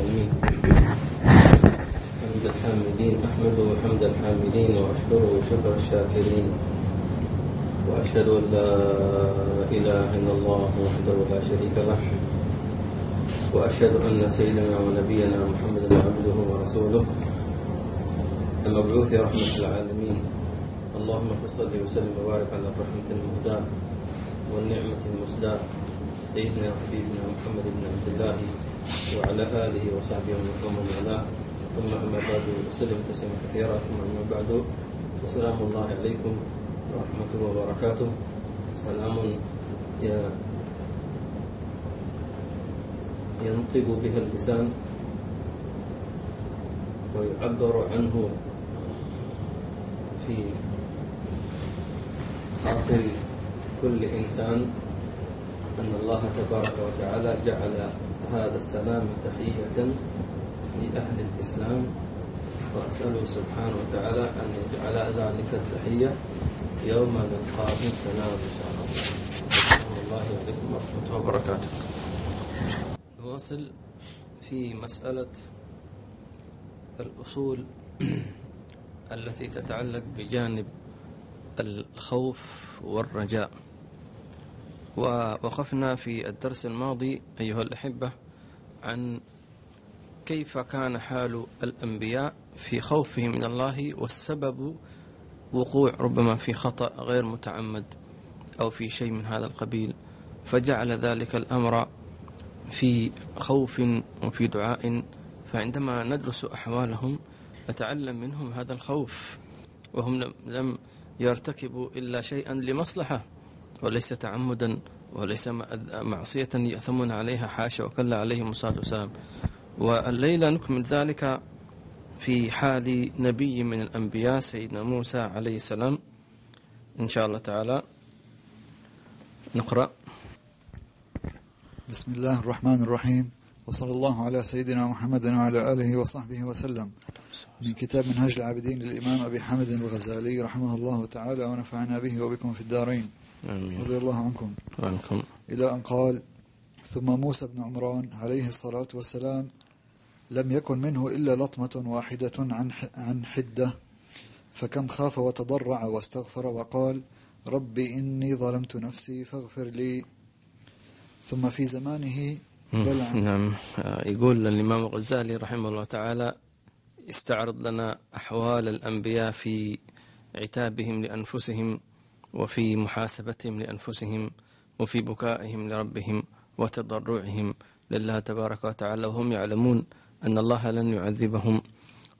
العالمين حمد الحامدين أحمده حمد الحامدين وأشكره شكر الشاكرين. وأشهد أن لا إله إلا الله وحده لا شريك له. وأشهد أن سيدنا ونبينا محمدا عبده ورسوله المبعوث رحمة العالمين. اللهم صل وسلم وبارك على الرحمة المهداة والنعمة المسداة سيدنا وحبيبنا محمد بن عبد الله وعلى آله وصحبه ومن والاه. ثم أما بعد وسلم تسليما كثيرا. ثم أما بعد وسلام الله عليكم ورحمته وبركاته. سلام ينطق بها اللسان ويعبر عنه في خاطر كل إنسان أن الله تبارك وتعالى جعل هذا السلام تحية لأهل الإسلام وأسأله سبحانه وتعالى أن يجعل ذلك التحية يوم نلقاهم سلام. إن شاء الله الله عليكم ورحمة الله وبركاته. نواصل في مسألة الأصول التي تتعلق بجانب الخوف والرجاء. ووقفنا في الدرس الماضي أيها الأحبة عن كيف كان حال الأنبياء في خوفهم من الله والسبب وقوع ربما في خطأ غير متعمد أو في شيء من هذا القبيل فجعل ذلك الأمر في خوف وفي دعاء فعندما ندرس أحوالهم نتعلم منهم هذا الخوف وهم لم يرتكبوا إلا شيئا لمصلحة. وليس تعمدا وليس معصية يأثمون عليها حاشا وكلا عليهم الصلاة والسلام. والليلة نكمل ذلك في حال نبي من الأنبياء سيدنا موسى عليه السلام. إن شاء الله تعالى نقرأ. بسم الله الرحمن الرحيم. وصلى الله على سيدنا محمد وعلى آله وصحبه وسلم. من كتاب منهج العابدين للإمام أبي حامد الغزالي رحمه الله تعالى ونفعنا به وبكم في الدارين. آمين. رضي الله عنكم. عنكم. إلى أن قال ثم موسى بن عمران عليه الصلاة والسلام لم يكن منه إلا لطمة واحدة عن عن حدة. فكم خاف وتضرع واستغفر وقال رب إني ظلمت نفسي فاغفر لي. ثم في زمانه بلع. نعم. آه، يقول الإمام الغزالي رحمه الله تعالى استعرض لنا أحوال الأنبياء في عتابهم لأنفسهم وفي محاسبتهم لأنفسهم وفي بكائهم لربهم وتضرعهم لله تبارك وتعالى. وهم يعلمون أن الله لن يعذبهم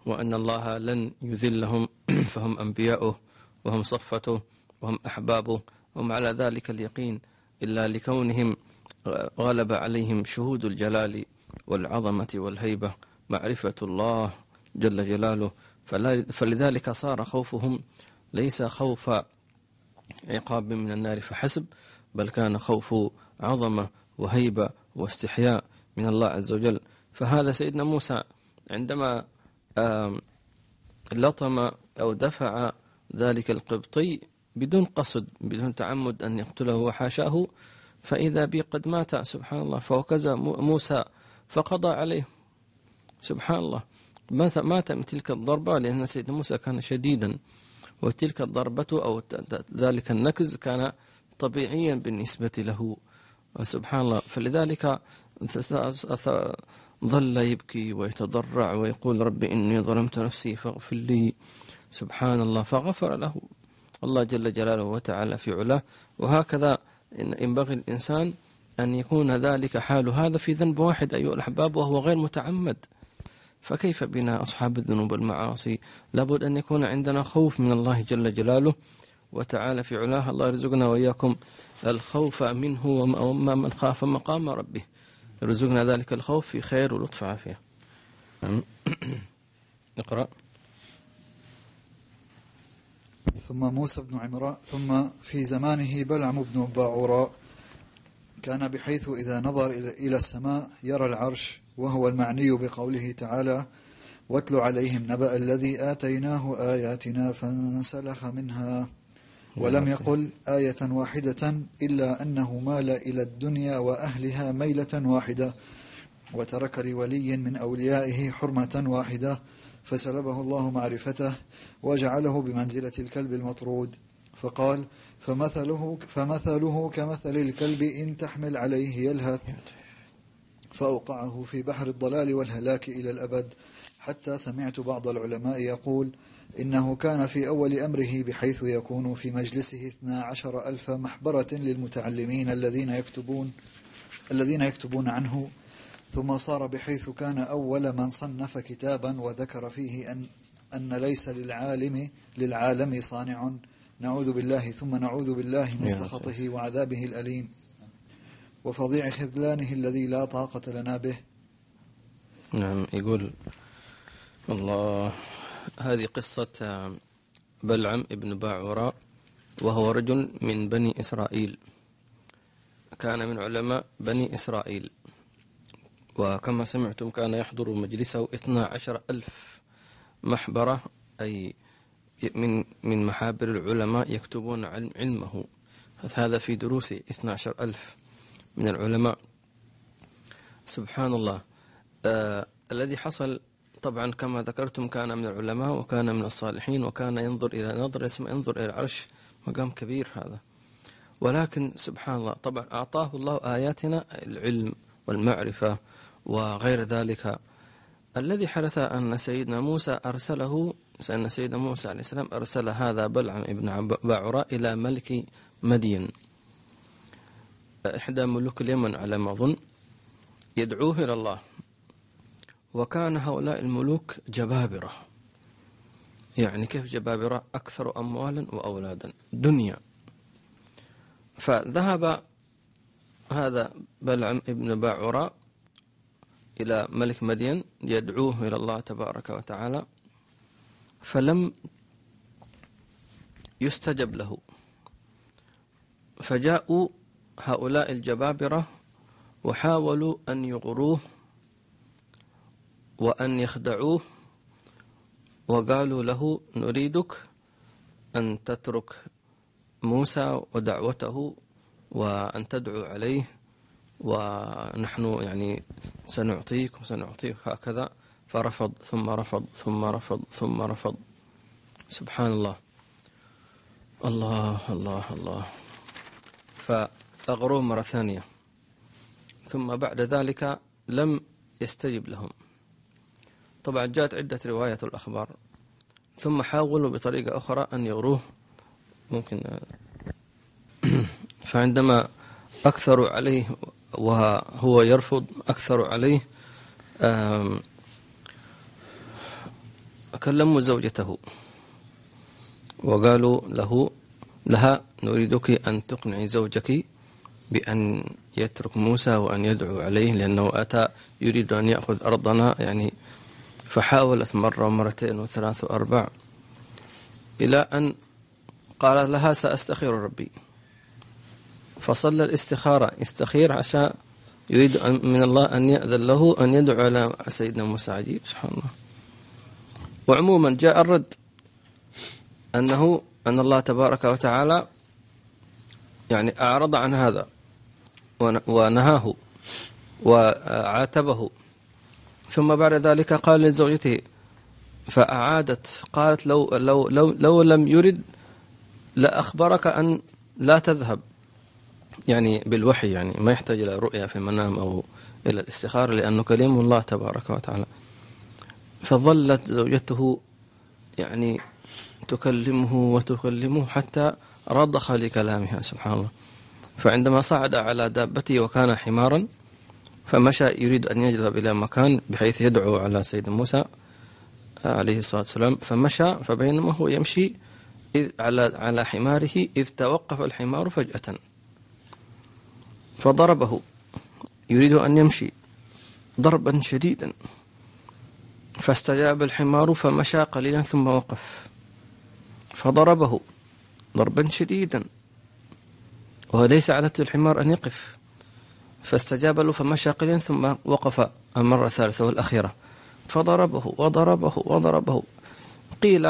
وأن الله لن يذلهم. فهم أنبياؤه وهم صفته وهم أحبابه وهم على ذلك اليقين إلا لكونهم غلب عليهم شهود الجلال والعظمة والهيبة معرفة الله جل جلاله. فلذلك صار خوفهم ليس خوف عقاب من النار فحسب بل كان خوف عظمة وهيبة واستحياء من الله عز وجل. فهذا سيدنا موسى عندما لطم أو دفع ذلك القبطي بدون قصد بدون تعمد أن يقتله وحاشاه فإذا بي قد مات سبحان الله فوكز موسى فقضى عليه. سبحان الله. مات من تلك الضربة لأن سيدنا موسى كان شديدا. وتلك الضربة أو ذلك النكز كان طبيعيا بالنسبة له. سبحان الله. فلذلك ظل يبكي ويتضرع ويقول رب إني ظلمت نفسي فاغفر لي. سبحان الله. فغفر له. الله جل جلاله وتعالى في علاه. وهكذا ينبغي الإنسان أن يكون ذلك حال. هذا في ذنب واحد أيها الأحباب وهو غير متعمد. فكيف بنا أصحاب الذنوب والمعاصي؟ لابد أن يكون عندنا خوف من الله جل جلاله. وتعالى في علاه الله يرزقنا وإياكم الخوف منه وما من خاف مقام ربه. يرزقنا ذلك الخوف في خير ولطف عافية. نعم. اقرأ. ثم موسى بن عمران ثم في زمانه بلعم بن باعوراء. كان بحيث إذا نظر إلى السماء يرى العرش وهو المعني بقوله تعالى واتل عليهم نبأ الذي آتيناه آياتنا فانسلخ منها ولم يقل آية واحدة إلا أنه مال إلى الدنيا وأهلها ميلة واحدة وترك لولي من أوليائه حرمة واحدة فسلبه الله معرفته وجعله بمنزلة الكلب المطرود. فقال فمثله فمثله كمثل الكلب إن تحمل عليه يلهث. فأوقعه في بحر الضلال والهلاك إلى الأبد. حتى سمعت بعض العلماء يقول إنه كان في أول أمره بحيث يكون في مجلسه اثنا عشر ألف محبرة للمتعلمين الذين يكتبون الذين يكتبون عنه. ثم صار بحيث كان أول من صنف كتابا وذكر فيه أن أن ليس للعالم للعالم صانع. نعوذ بالله ثم نعوذ بالله من سخطه وعذابه الأليم. وفظيع خذلانه الذي لا طاقة لنا به. نعم يقول الله هذه قصة بلعم ابن باعوراء وهو رجل من بني إسرائيل. كان من علماء بني إسرائيل. وكما سمعتم كان يحضر مجلسه 12 ألف محبرة أي من من محابر العلماء يكتبون علمه. هذا في دروس 12 ألف. من العلماء. سبحان الله. آه الذي حصل طبعا كما ذكرتم كان من العلماء وكان من الصالحين وكان ينظر إلى نظر اسمه ينظر إلى العرش. مقام كبير هذا. ولكن سبحان الله طبعا أعطاه الله آياتنا العلم والمعرفة وغير ذلك. الذي حدث أن سيدنا موسى أرسله أن سيدنا موسى عليه السلام أرسل هذا بلعم ابن باعوراء إلى ملك مدين. إحدى ملوك اليمن على ما أظن يدعوه إلى الله. وكان هؤلاء الملوك جبابرة. يعني كيف جبابرة؟ أكثر أموالا وأولادا. دنيا. فذهب هذا بلعم ابن باعوراء إلى ملك مدين يدعوه إلى الله تبارك وتعالى فلم يستجب له. فجاءوا هؤلاء الجبابرة وحاولوا أن يغروه وأن يخدعوه وقالوا له نريدك أن تترك موسى ودعوته وأن تدعو عليه ونحن يعني سنعطيك وسنعطيك هكذا. فرفض ثم رفض ثم رفض ثم رفض. سبحان الله. الله الله الله. فأغروه مرة ثانية. ثم بعد ذلك لم يستجب لهم. طبعا جاءت عدة روايات الأخبار. ثم حاولوا بطريقة أخرى أن يغروه. ممكن فعندما أكثروا عليه وهو يرفض أكثر عليه كلموا زوجته. وقالوا له لها نريدك أن تقنعي زوجك بأن يترك موسى وأن يدعو عليه لأنه أتى يريد أن يأخذ أرضنا. يعني فحاولت مرة ومرتين وثلاث وأربع إلى أن قال لها سأستخير ربي. فصلى الاستخارة يستخير عشان يريد من الله أن يأذن له أن يدعو على سيدنا موسى عجيب سبحان الله. وعموما جاء الرد أنه أن الله تبارك وتعالى يعني أعرض عن هذا. ونهاه وعاتبه. ثم بعد ذلك قال لزوجته فأعادت قالت لو لو لو لو لم يرد لأخبرك أن لا تذهب. يعني بالوحي يعني ما يحتاج إلى رؤيا في المنام أو إلى الاستخارة لأنه كليم الله تبارك وتعالى. فظلت زوجته يعني تكلمه وتكلمه حتى رضخ لكلامها سبحان الله. فعندما صعد على دابته وكان حمارا فمشى يريد أن يذهب إلى مكان بحيث يدعو على سيدنا موسى عليه الصلاة والسلام. فمشى فبينما هو يمشي إذ على على حماره إذ توقف الحمار فجأة. فضربه. يريد أن يمشي ضربا شديدا. فاستجاب الحمار فمشى قليلا ثم وقف. فضربه ضربا شديدا. وليس على الحمار أن يقف. فاستجاب له فمشى قليلا ثم وقف المرة الثالثة والأخيرة. فضربه وضربه وضربه. قيل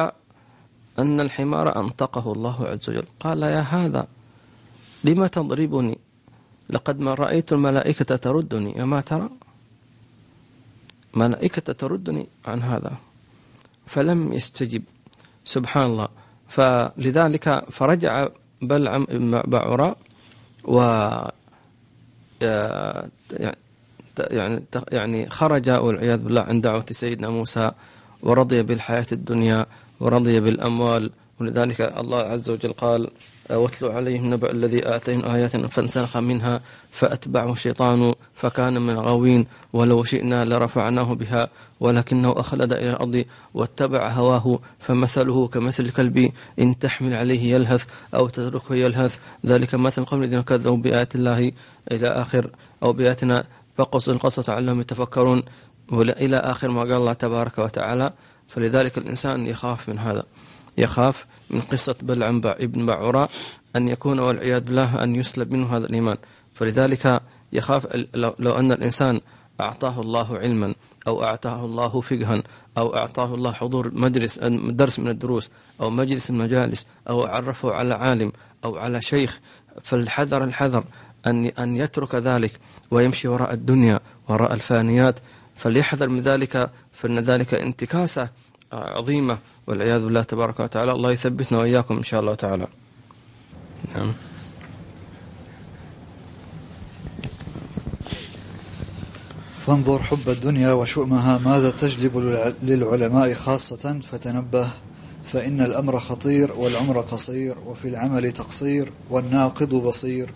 أن الحمار أنطقه الله عز وجل. قال يا هذا لم تضربني؟ لقد ما رأيت الملائكة تردني. وما ترى؟ ملائكة تردني عن هذا. فلم يستجب. سبحان الله. فلذلك فرجع بلعم بن بعوراء و يعني يعني خرج والعياذ بالله عن دعوة سيدنا موسى ورضي بالحياة الدنيا ورضي بالأموال. ولذلك الله عز وجل قال واتلو عليهم نبأ الذي آتيهم آياتنا فانسلخ منها فأتبعه الشيطان فكان من الغاوين ولو شئنا لرفعناه بها ولكنه أخلد إلى الأرض واتبع هواه فمثله كمثل الكلب إن تحمل عليه يلهث أو تتركه يلهث ذلك مثل قوم الذين كذبوا بآيات الله إلى آخر أو بآياتنا فقص القصة علهم يتفكرون إلى آخر ما قال الله تبارك وتعالى فلذلك الإنسان يخاف من هذا يخاف من قصة بلعم ابن بعوراء أن يكون والعياذ بالله أن يسلب منه هذا الإيمان. فلذلك يخاف لو أن الإنسان أعطاه الله علما أو أعطاه الله فقها أو أعطاه الله حضور مجلس درس من الدروس أو مجلس المجالس أو عرفه على عالم أو على شيخ فالحذر الحذر أن أن يترك ذلك ويمشي وراء الدنيا وراء الفانيات. فليحذر من ذلك فإن ذلك انتكاسة عظيمة والعياذ بالله تبارك وتعالى. الله يثبتنا وإياكم إن شاء الله تعالى. نعم. فانظر حب الدنيا وشؤمها ماذا تجلب للعلماء خاصة؟ فتنبه. فإن الأمر خطير والعمر قصير وفي العمل تقصير والناقض بصير.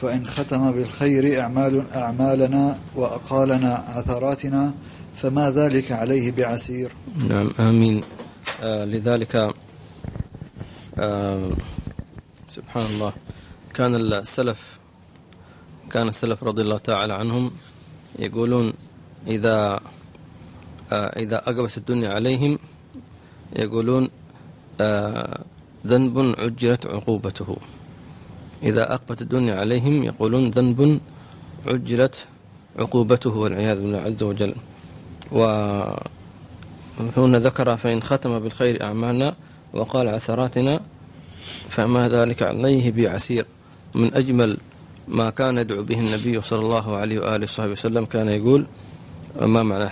فإن ختم بالخير أعمال أعمالنا وأقالنا عثراتنا فما ذلك عليه بعسير. نعم آمين. آه لذلك آه سبحان الله كان السلف كان السلف رضي الله تعالى عنهم يقولون إذا آه إذا أقبس الدنيا عليهم يقولون آه ذنب عجلت عقوبته. إذا أقبت الدنيا عليهم يقولون ذنب عجلت عقوبته والعياذ بالله عز وجل. وهنا ذكر فإن ختم بالخير أعمالنا وقال عثراتنا فما ذلك عليه بعسير. من أجمل ما كان يدعو به النبي صلى الله عليه وآله وصحبه وسلم كان يقول ما معنى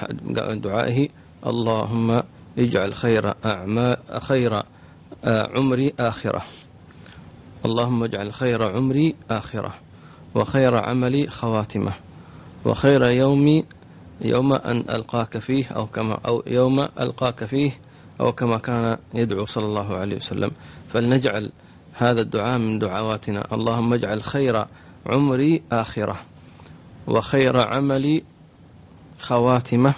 دعائه؟ اللهم اجعل خير أعمال خير عمري آخرة. اللهم اجعل خير عمري آخرة وخير عملي خواتمة وخير يومي يوم أن ألقاك فيه أو كما أو يوم ألقاك فيه أو كما كان يدعو صلى الله عليه وسلم. فلنجعل هذا الدعاء من دعواتنا. اللهم اجعل خير عمري آخرة وخير عملي خواتمة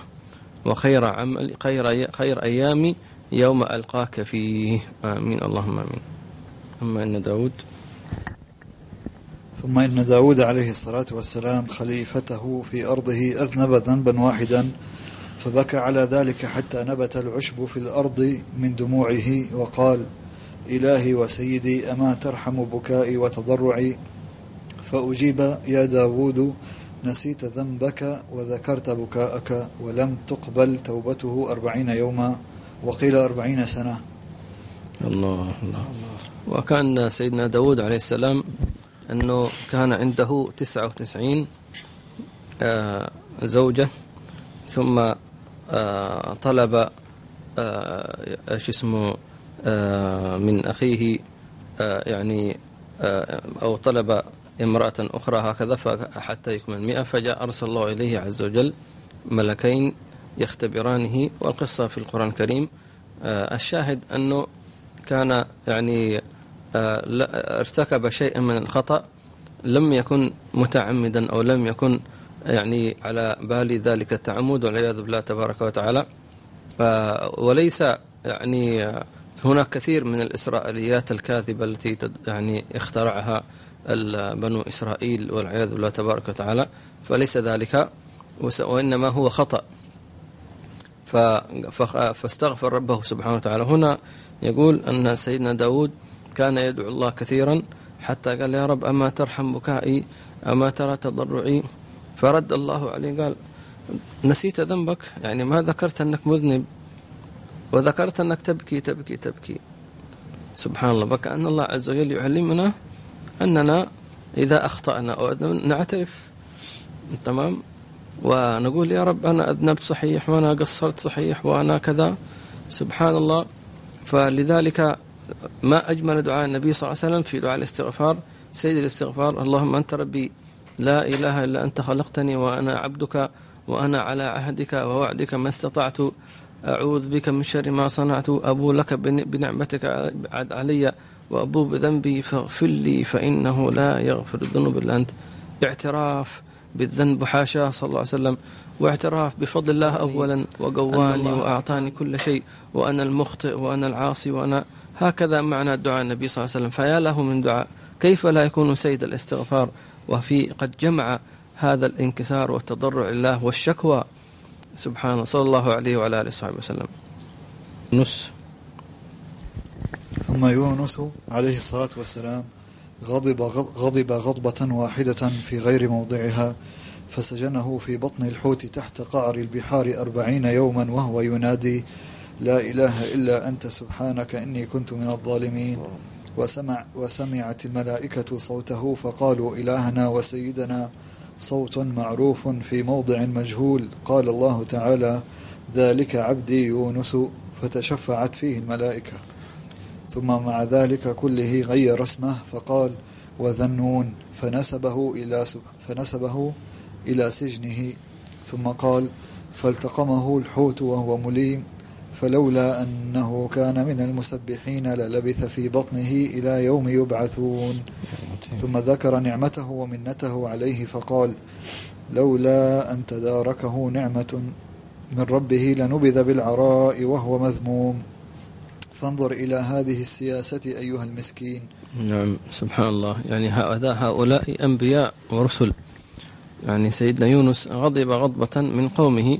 وخير عمل خير خير أيامي يوم ألقاك فيه. آمين. اللهم آمين. أما إن داود. ثم إن داود عليه الصلاة والسلام خليفته في أرضه أذنب ذنبا واحدا فبكى على ذلك حتى نبت العشب في الأرض من دموعه وقال إلهي وسيدي أما ترحم بكائي وتضرعي؟ فأجيب يا داود نسيت ذنبك وذكرت بكاءك ولم تقبل توبته أربعين يوما وقيل أربعين سنة. الله الله. وكان سيدنا داود عليه السلام أنه كان عنده تسعة وتسعين آه، زوجة ثم آه، طلب آه، إيش اسمه من أخيه يعني أو طلب امرأة أخرى هكذا حتى يكمل مئة فجاء أرسل الله إليه عز وجل ملكين يختبرانه والقصة في القرآن الكريم الشاهد أنه كان يعني ارتكب شيئا من الخطأ لم يكن متعمدا أو لم يكن يعني على بال ذلك التعمد والعياذ بالله تبارك وتعالى. وليس يعني هناك كثير من الإسرائيليات الكاذبة التي يعني اخترعها بنو إسرائيل والعياذ بالله تبارك وتعالى. فليس ذلك وإنما هو خطأ. فاستغفر ربه سبحانه وتعالى. هنا يقول أن سيدنا داود كان يدعو الله كثيرا حتى قال يا رب أما ترحم بكائي أما ترى تضرعي؟ فرد الله عليه قال نسيت ذنبك يعني ما ذكرت أنك مذنب وذكرت أنك تبكي تبكي تبكي. سبحان الله وكأن الله عز وجل يعلمنا أننا إذا أخطأنا أو نعترف. تمام؟ ونقول يا رب أنا أذنبت صحيح وأنا قصرت صحيح وأنا كذا. سبحان الله. فلذلك ما أجمل دعاء النبي صلى الله عليه وسلم في دعاء الاستغفار. سيد الاستغفار اللهم أنت ربي لا إله إلا أنت خلقتني وأنا عبدك وأنا على عهدك ووعدك ما استطعت. أعوذ بك من شر ما صنعت أبو لك بنعمتك علي وأبو بذنبي فاغفر لي فإنه لا يغفر الذنوب إلا أنت. اعتراف بالذنب حاشاه صلى الله عليه وسلم واعتراف بفضل الله أولا وقواني وأعطاني كل شيء وأنا المخطئ وأنا العاصي وأنا هكذا معنى دعاء النبي صلى الله عليه وسلم. فيا له من دعاء. كيف لا يكون سيد الاستغفار وفي قد جمع هذا الانكسار والتضرع لله والشكوى؟ سبحان الله. صلى الله عليه وعلى آله وصحبه وسلم. نس ثم يونس عليه الصلاة والسلام غضب غضب غضبة واحدة في غير موضعها فسجنه في بطن الحوت تحت قعر البحار أربعين يوما وهو ينادي لا إله إلا أنت سبحانك إني كنت من الظالمين. وسمع وسمعت الملائكة صوته فقالوا إلهنا وسيدنا صوت معروف في موضع مجهول. قال الله تعالى ذلك عبدي يونس فتشفعت فيه الملائكة. ثم مع ذلك كله غير اسمه فقال وذنون فنسبه إلى فنسبه إلى سجنه. ثم قال فالتقمه الحوت وهو مليم فلولا أنه كان من المسبحين للبث في بطنه إلى يوم يبعثون. ثم ذكر نعمته ومنته عليه فقال لولا أن تداركه نعمة من ربه لنبذ بالعراء وهو مذموم. فانظر إلى هذه السياسة أيها المسكين. نعم سبحان الله. يعني هذا هؤلاء أنبياء ورسل. يعني سيدنا يونس غضب غضبة من قومه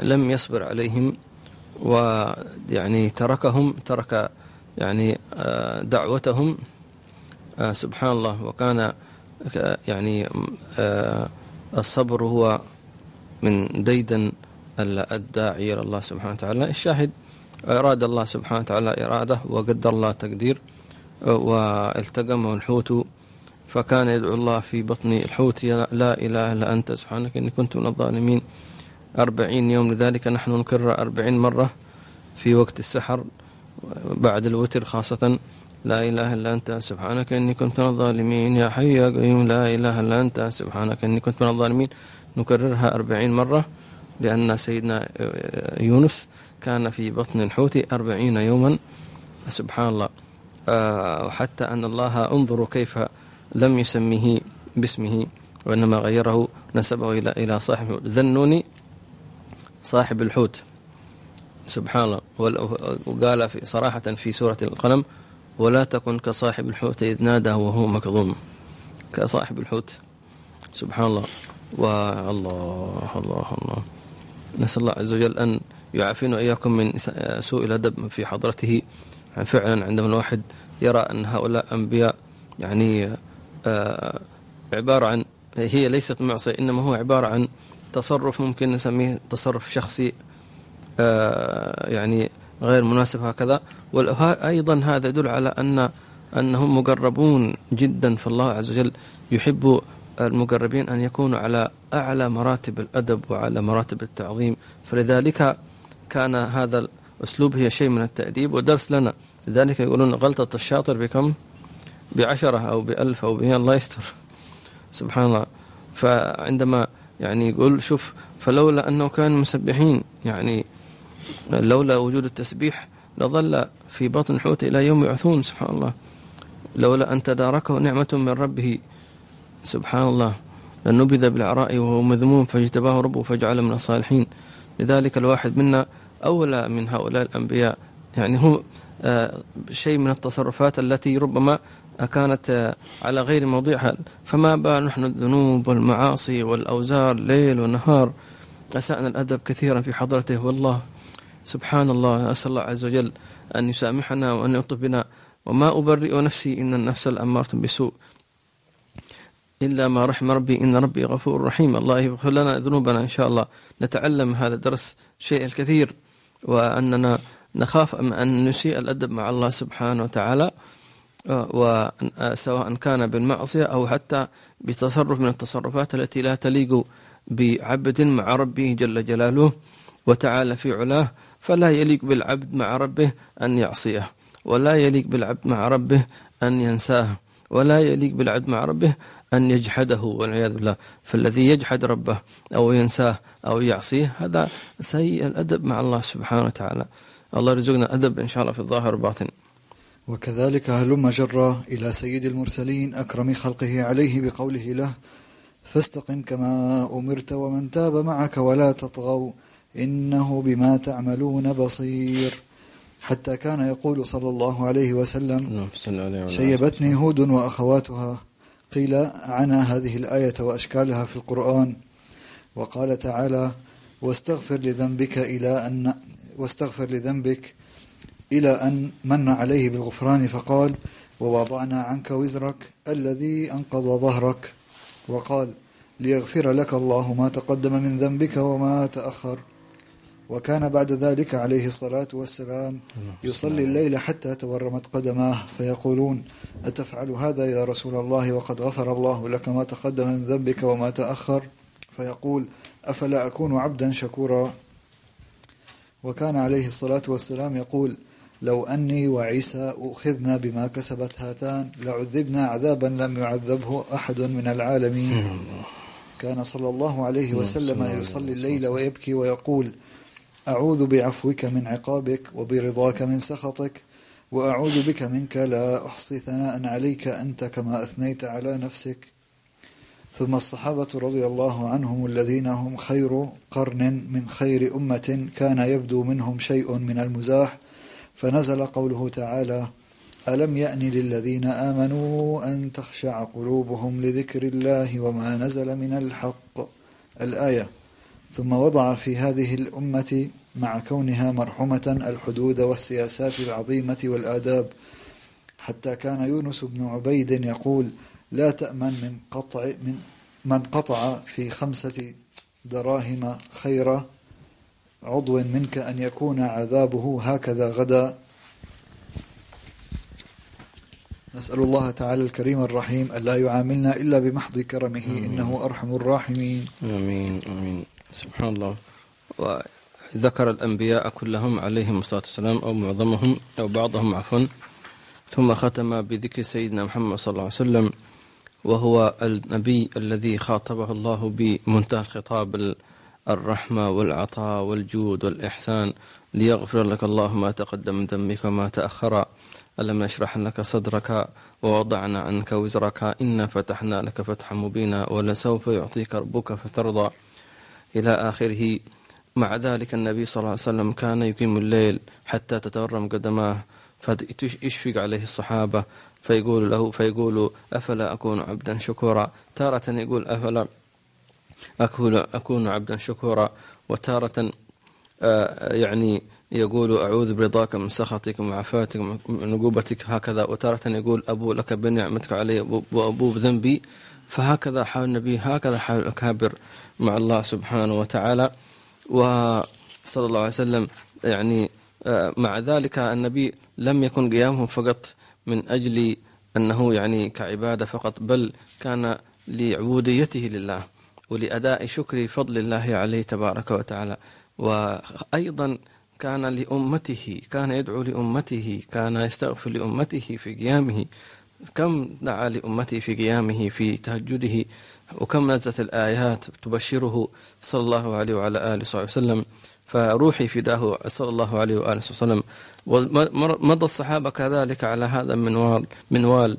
لم يصبر عليهم. ويعني تركهم ترك يعني آه، دعوتهم آه، سبحان الله. وكان يعني آه، الصبر هو من ديدن الداعي إلى الله سبحانه وتعالى. الشاهد أراد الله سبحانه وتعالى إرادة وقدر الله تقدير والتقمه الحوت فكان يدعو الله في بطن الحوت لا إله إلا أنت سبحانك إني كنت من الظالمين. أربعين يوم لذلك نحن نكرر أربعين مرة في وقت السحر بعد الوتر خاصة لا إله إلا أنت سبحانك إني كنت من الظالمين. يا حي يا قيوم لا إله إلا أنت سبحانك إني كنت من الظالمين. نكررها أربعين مرة لأن سيدنا يونس كان في بطن الحوت أربعين يوما. سبحان الله. وحتى أن الله انظروا كيف لم يسميه باسمه وإنما غيره نسبه إلى إلى صاحب ذنوني صاحب الحوت. سبحان الله. وقال في صراحة في سورة القلم ولا تكن كصاحب الحوت إذ نادى وهو مكظوم. كصاحب الحوت. سبحان الله. والله الله الله. نسأل الله عز وجل أن يعافينا وإياكم من سوء الأدب في حضرته. فعلا عندما الواحد يرى أن هؤلاء أنبياء يعني آه، عبارة عن هي ليست معصية إنما هو عبارة عن تصرف ممكن نسميه تصرف شخصي آه، يعني غير مناسب هكذا. وأيضا هذا يدل على أن أنهم مقربون جدا فالله عز وجل يحب المقربين أن يكونوا على أعلى مراتب الأدب وعلى مراتب التعظيم. فلذلك كان هذا الأسلوب هي شيء من التأديب. ودرس لنا لذلك يقولون غلطة الشاطر بكم؟ بعشرة أو بألف أو بمئة الله يستر. سبحان الله. فعندما يعني يقول شوف فلولا أنه كان مسبحين يعني لولا وجود التسبيح لظل في بطن الحوت إلى يوم يعثون سبحان الله. لولا أن تداركه نعمة من ربه سبحان الله. لنبذ بالعراء وهو مذموم فاجتباه ربه فجعل من الصالحين. لذلك الواحد منا أولى من هؤلاء الأنبياء. يعني هو آه، شيء من التصرفات التي ربما كانت آه، على غير موضعها فما بال نحن الذنوب والمعاصي والأوزار ليل ونهار. أسأنا الأدب كثيرا في حضرته والله سبحان الله أسأل الله عز وجل أن يسامحنا وأن يلطف بنا. وما أبرئ نفسي إن النفس الأمارة بسوء إلا ما رحم ربي إن ربي غفور رحيم. الله يغفر لنا ذنوبنا إن شاء الله. نتعلم هذا الدرس شيء الكثير وأننا نخاف أن نسيء الأدب مع الله سبحانه وتعالى. وسواء كان بالمعصية أو حتى بتصرف من التصرفات التي لا تليق بعبد مع ربه جل جلاله وتعالى في علاه فلا يليق بالعبد مع ربه أن يعصيه ولا يليق بالعبد مع ربه أن ينساه ولا يليق بالعبد مع ربه أن يجحده والعياذ بالله. فالذي يجحد ربه أو ينساه أو يعصيه هذا سيء الأدب مع الله سبحانه وتعالى. الله يرزقنا أدب إن شاء الله في الظاهر والباطن. وكذلك هلم جرا إلى سيد المرسلين أكرم خلقه عليه بقوله له فاستقم كما أمرت ومن تاب معك ولا تطغوا إنه بما تعملون بصير. حتى كان يقول صلى الله عليه وسلم شيبتني هود وأخواتها قيل عنا هذه الآية وأشكالها في القرآن. وقال تعالى واستغفر لذنبك إلى أن واستغفر لذنبك إلى أن من عليه بالغفران فقال ووضعنا عنك وزرك الذي أنقض ظهرك وقال ليغفر لك الله ما تقدم من ذنبك وما تأخر وكان بعد ذلك عليه الصلاة والسلام يصلي الليل حتى تورمت قدماه فيقولون أتفعل هذا يا رسول الله وقد غفر الله لك ما تقدم من ذنبك وما تأخر فيقول أفلا أكون عبدا شكورا؟ وكان عليه الصلاة والسلام يقول لو أني وعيسى أخذنا بما كسبت هاتان لعذبنا عذابا لم يعذبه أحد من العالمين. كان صلى الله عليه وسلم يصلي الليل ويبكي ويقول أعوذ بعفوك من عقابك وبرضاك من سخطك وأعوذ بك منك لا أحصي ثناء عليك أنت كما أثنيت على نفسك. ثم الصحابة رضي الله عنهم الذين هم خير قرن من خير أمة كان يبدو منهم شيء من المزاح فنزل قوله تعالى ألم يأن للذين آمنوا أن تخشع قلوبهم لذكر الله وما نزل من الحق؟ الآية. ثم وضع في هذه الأمة مع كونها مرحمة الحدود والسياسات العظيمة والآداب. حتى كان يونس بن عبيد يقول لا تأمن من قطع من من قطع في خمسة دراهم خير عضو منك أن يكون عذابه هكذا غدا. نسأل الله تعالى الكريم الرحيم ألا يعاملنا إلا بمحض كرمه إنه أرحم الراحمين. آمين آمين. سبحان الله. وذكر الأنبياء كلهم عليهم الصلاة والسلام أو معظمهم أو بعضهم عفوا. ثم ختم بذكر سيدنا محمد صلى الله عليه وسلم وهو النبي الذي خاطبه الله بمنتهى الخطاب الرحمة والعطاء والجود والإحسان ليغفر لك الله ما تقدم من ذنبك وما تأخر. ألم نشرح لك صدرك ووضعنا عنك وزرك؟ إنا فتحنا لك فتحا مبينا ولسوف يعطيك ربك فترضى. إلى آخره. مع ذلك النبي صلى الله عليه وسلم كان يقيم الليل حتى تتورم قدماه. فيشفق عليه الصحابة. فيقول له فيقول أفلا أكون عبدا شكورا؟ تارة يقول أفلا أكون, أكون عبدا شكورا وتارة آه، يعني يقول أعوذ برضاك من سخطك ومن عقوبتك هكذا. وتارة يقول أبو لك بنعمتك علي وأبو بذنبي فهكذا حال النبي هكذا حال الأكابر مع الله سبحانه وتعالى. وصلى الله عليه وسلم يعني آه، مع ذلك النبي لم يكن قيامه فقط من أجل أنه يعني كعبادة فقط بل كان لعبوديته لله. ولأداء شكر فضل الله عليه تبارك وتعالى. وأيضا كان لأمته كان يدعو لأمته كان يستغفر لأمته في قيامه. كم دعا لأمته في قيامه في تهجده؟ وكم نزلت الآيات تبشره؟ صلى الله عليه وعلى آله وصحبه وسلم. فروحي فداه صلى الله عليه وآله وسلم. ومضى الصحابة كذلك على هذا المنوال منوال.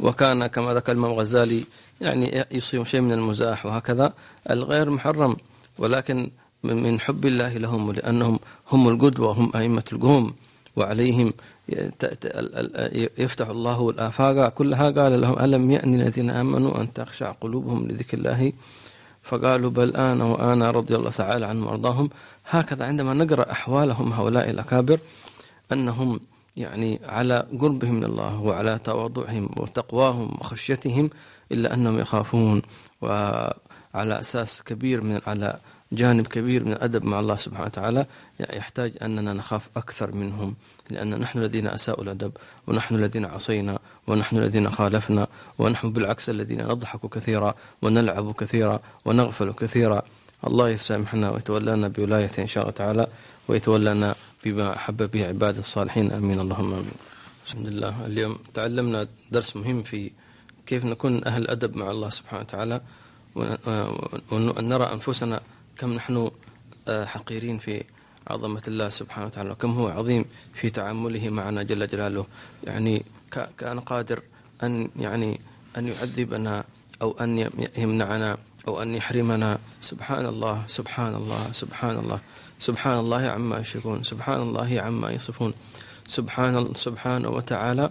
وكان كما ذكر الإمام الغزالي يعني يصيب شيء من المزاح وهكذا الغير محرم. ولكن من حب الله لهم ولأنهم هم القدوة هم أئمة القوم. وعليهم يفتح الله الآفاق. كلها قال لهم ألم يأن الذين آمنوا أن تخشع قلوبهم لذكر الله؟ فقالوا بل أنا وأنا رضي الله تعالى عنهم وأرضاهم. هكذا عندما نقرأ أحوالهم هؤلاء الأكابر أنهم يعني على قربهم من الله وعلى تواضعهم وتقواهم وخشيتهم إلا أنهم يخافون. وعلى أساس كبير من على جانب كبير من الأدب مع الله سبحانه وتعالى يحتاج أننا نخاف أكثر منهم. لأن نحن الذين أساءوا الأدب ونحن الذين عصينا ونحن الذين خالفنا ونحن بالعكس الذين نضحك كثيرا ونلعب كثيرا ونغفل كثيرا. الله يسامحنا ويتولانا بولايته إن شاء الله تعالى ويتولانا بما أحب به عباده الصالحين. آمين. اللهم آمين. بسم الله اليوم تعلمنا درس مهم في كيف نكون أهل أدب مع الله سبحانه وتعالى وأن نرى أنفسنا كم نحن آه، حقيرين في عظمة الله سبحانه وتعالى وكم هو عظيم في تعامله معنا جل جلاله. يعني كأن قادر أن يعني أن يعذبنا أو أن يمنعنا أو أن يحرمنا. سبحان الله سبحان الله سبحان الله. سبحان الله عما يشركون سبحان الله عما يصفون. سبحان سبحانه وتعالى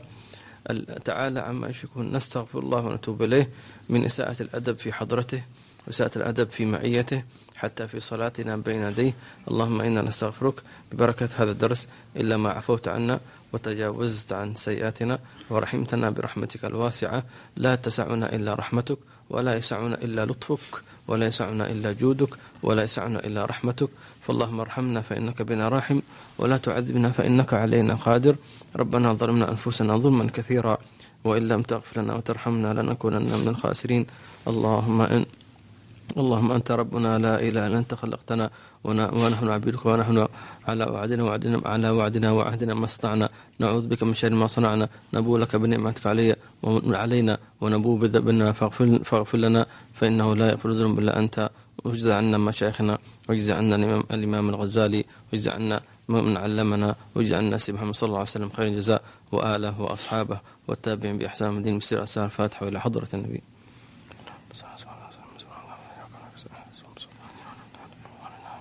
تعالى عما يشركون. نستغفر الله ونتوب إليه من إساءة الأدب في حضرته وإساءة الأدب في معيته حتى في صلاتنا بين يديه. اللهم إنا نستغفرك ببركة هذا الدرس. إلا ما عفوت عنا. وتجاوزت عن سيئاتنا ورحمتنا برحمتك الواسعة. لا تسعنا إلا رحمتك ولا يسعنا إلا لطفك ولا يسعنا إلا جودك ولا يسعنا إلا رحمتك. فاللهم ارحمنا فإنك بنا راحم ولا تعذبنا فإنك علينا قادر. ربنا ظلمنا أنفسنا ظلما كثيرا وإن لم تغفر لنا وترحمنا لنكونن من الخاسرين. اللهم إن اللهم أنت ربنا لا إله إلا أنت خلقتنا ونحن عبيدك ونحن على وعدنا وعدنا على وعدنا وعهدنا ما استطعنا. نعوذ بك من شر ما صنعنا. نبو لك بنعمتك علي علينا ونبو بذنبنا. فاغفر, فاغفر لنا فإنه لا يغفر الذنوب إلا أنت. واجزى عنا مشايخنا. واجزى عنا الإمام, الإمام الغزالي. واجزى عنا من علمنا. واجزى عنا سيدنا محمد صلى الله عليه وسلم خير الجزاء. وآله وأصحابه والتابعين بإحسان. الدين بسير أسار الفاتحة وإلى حضرة النبي.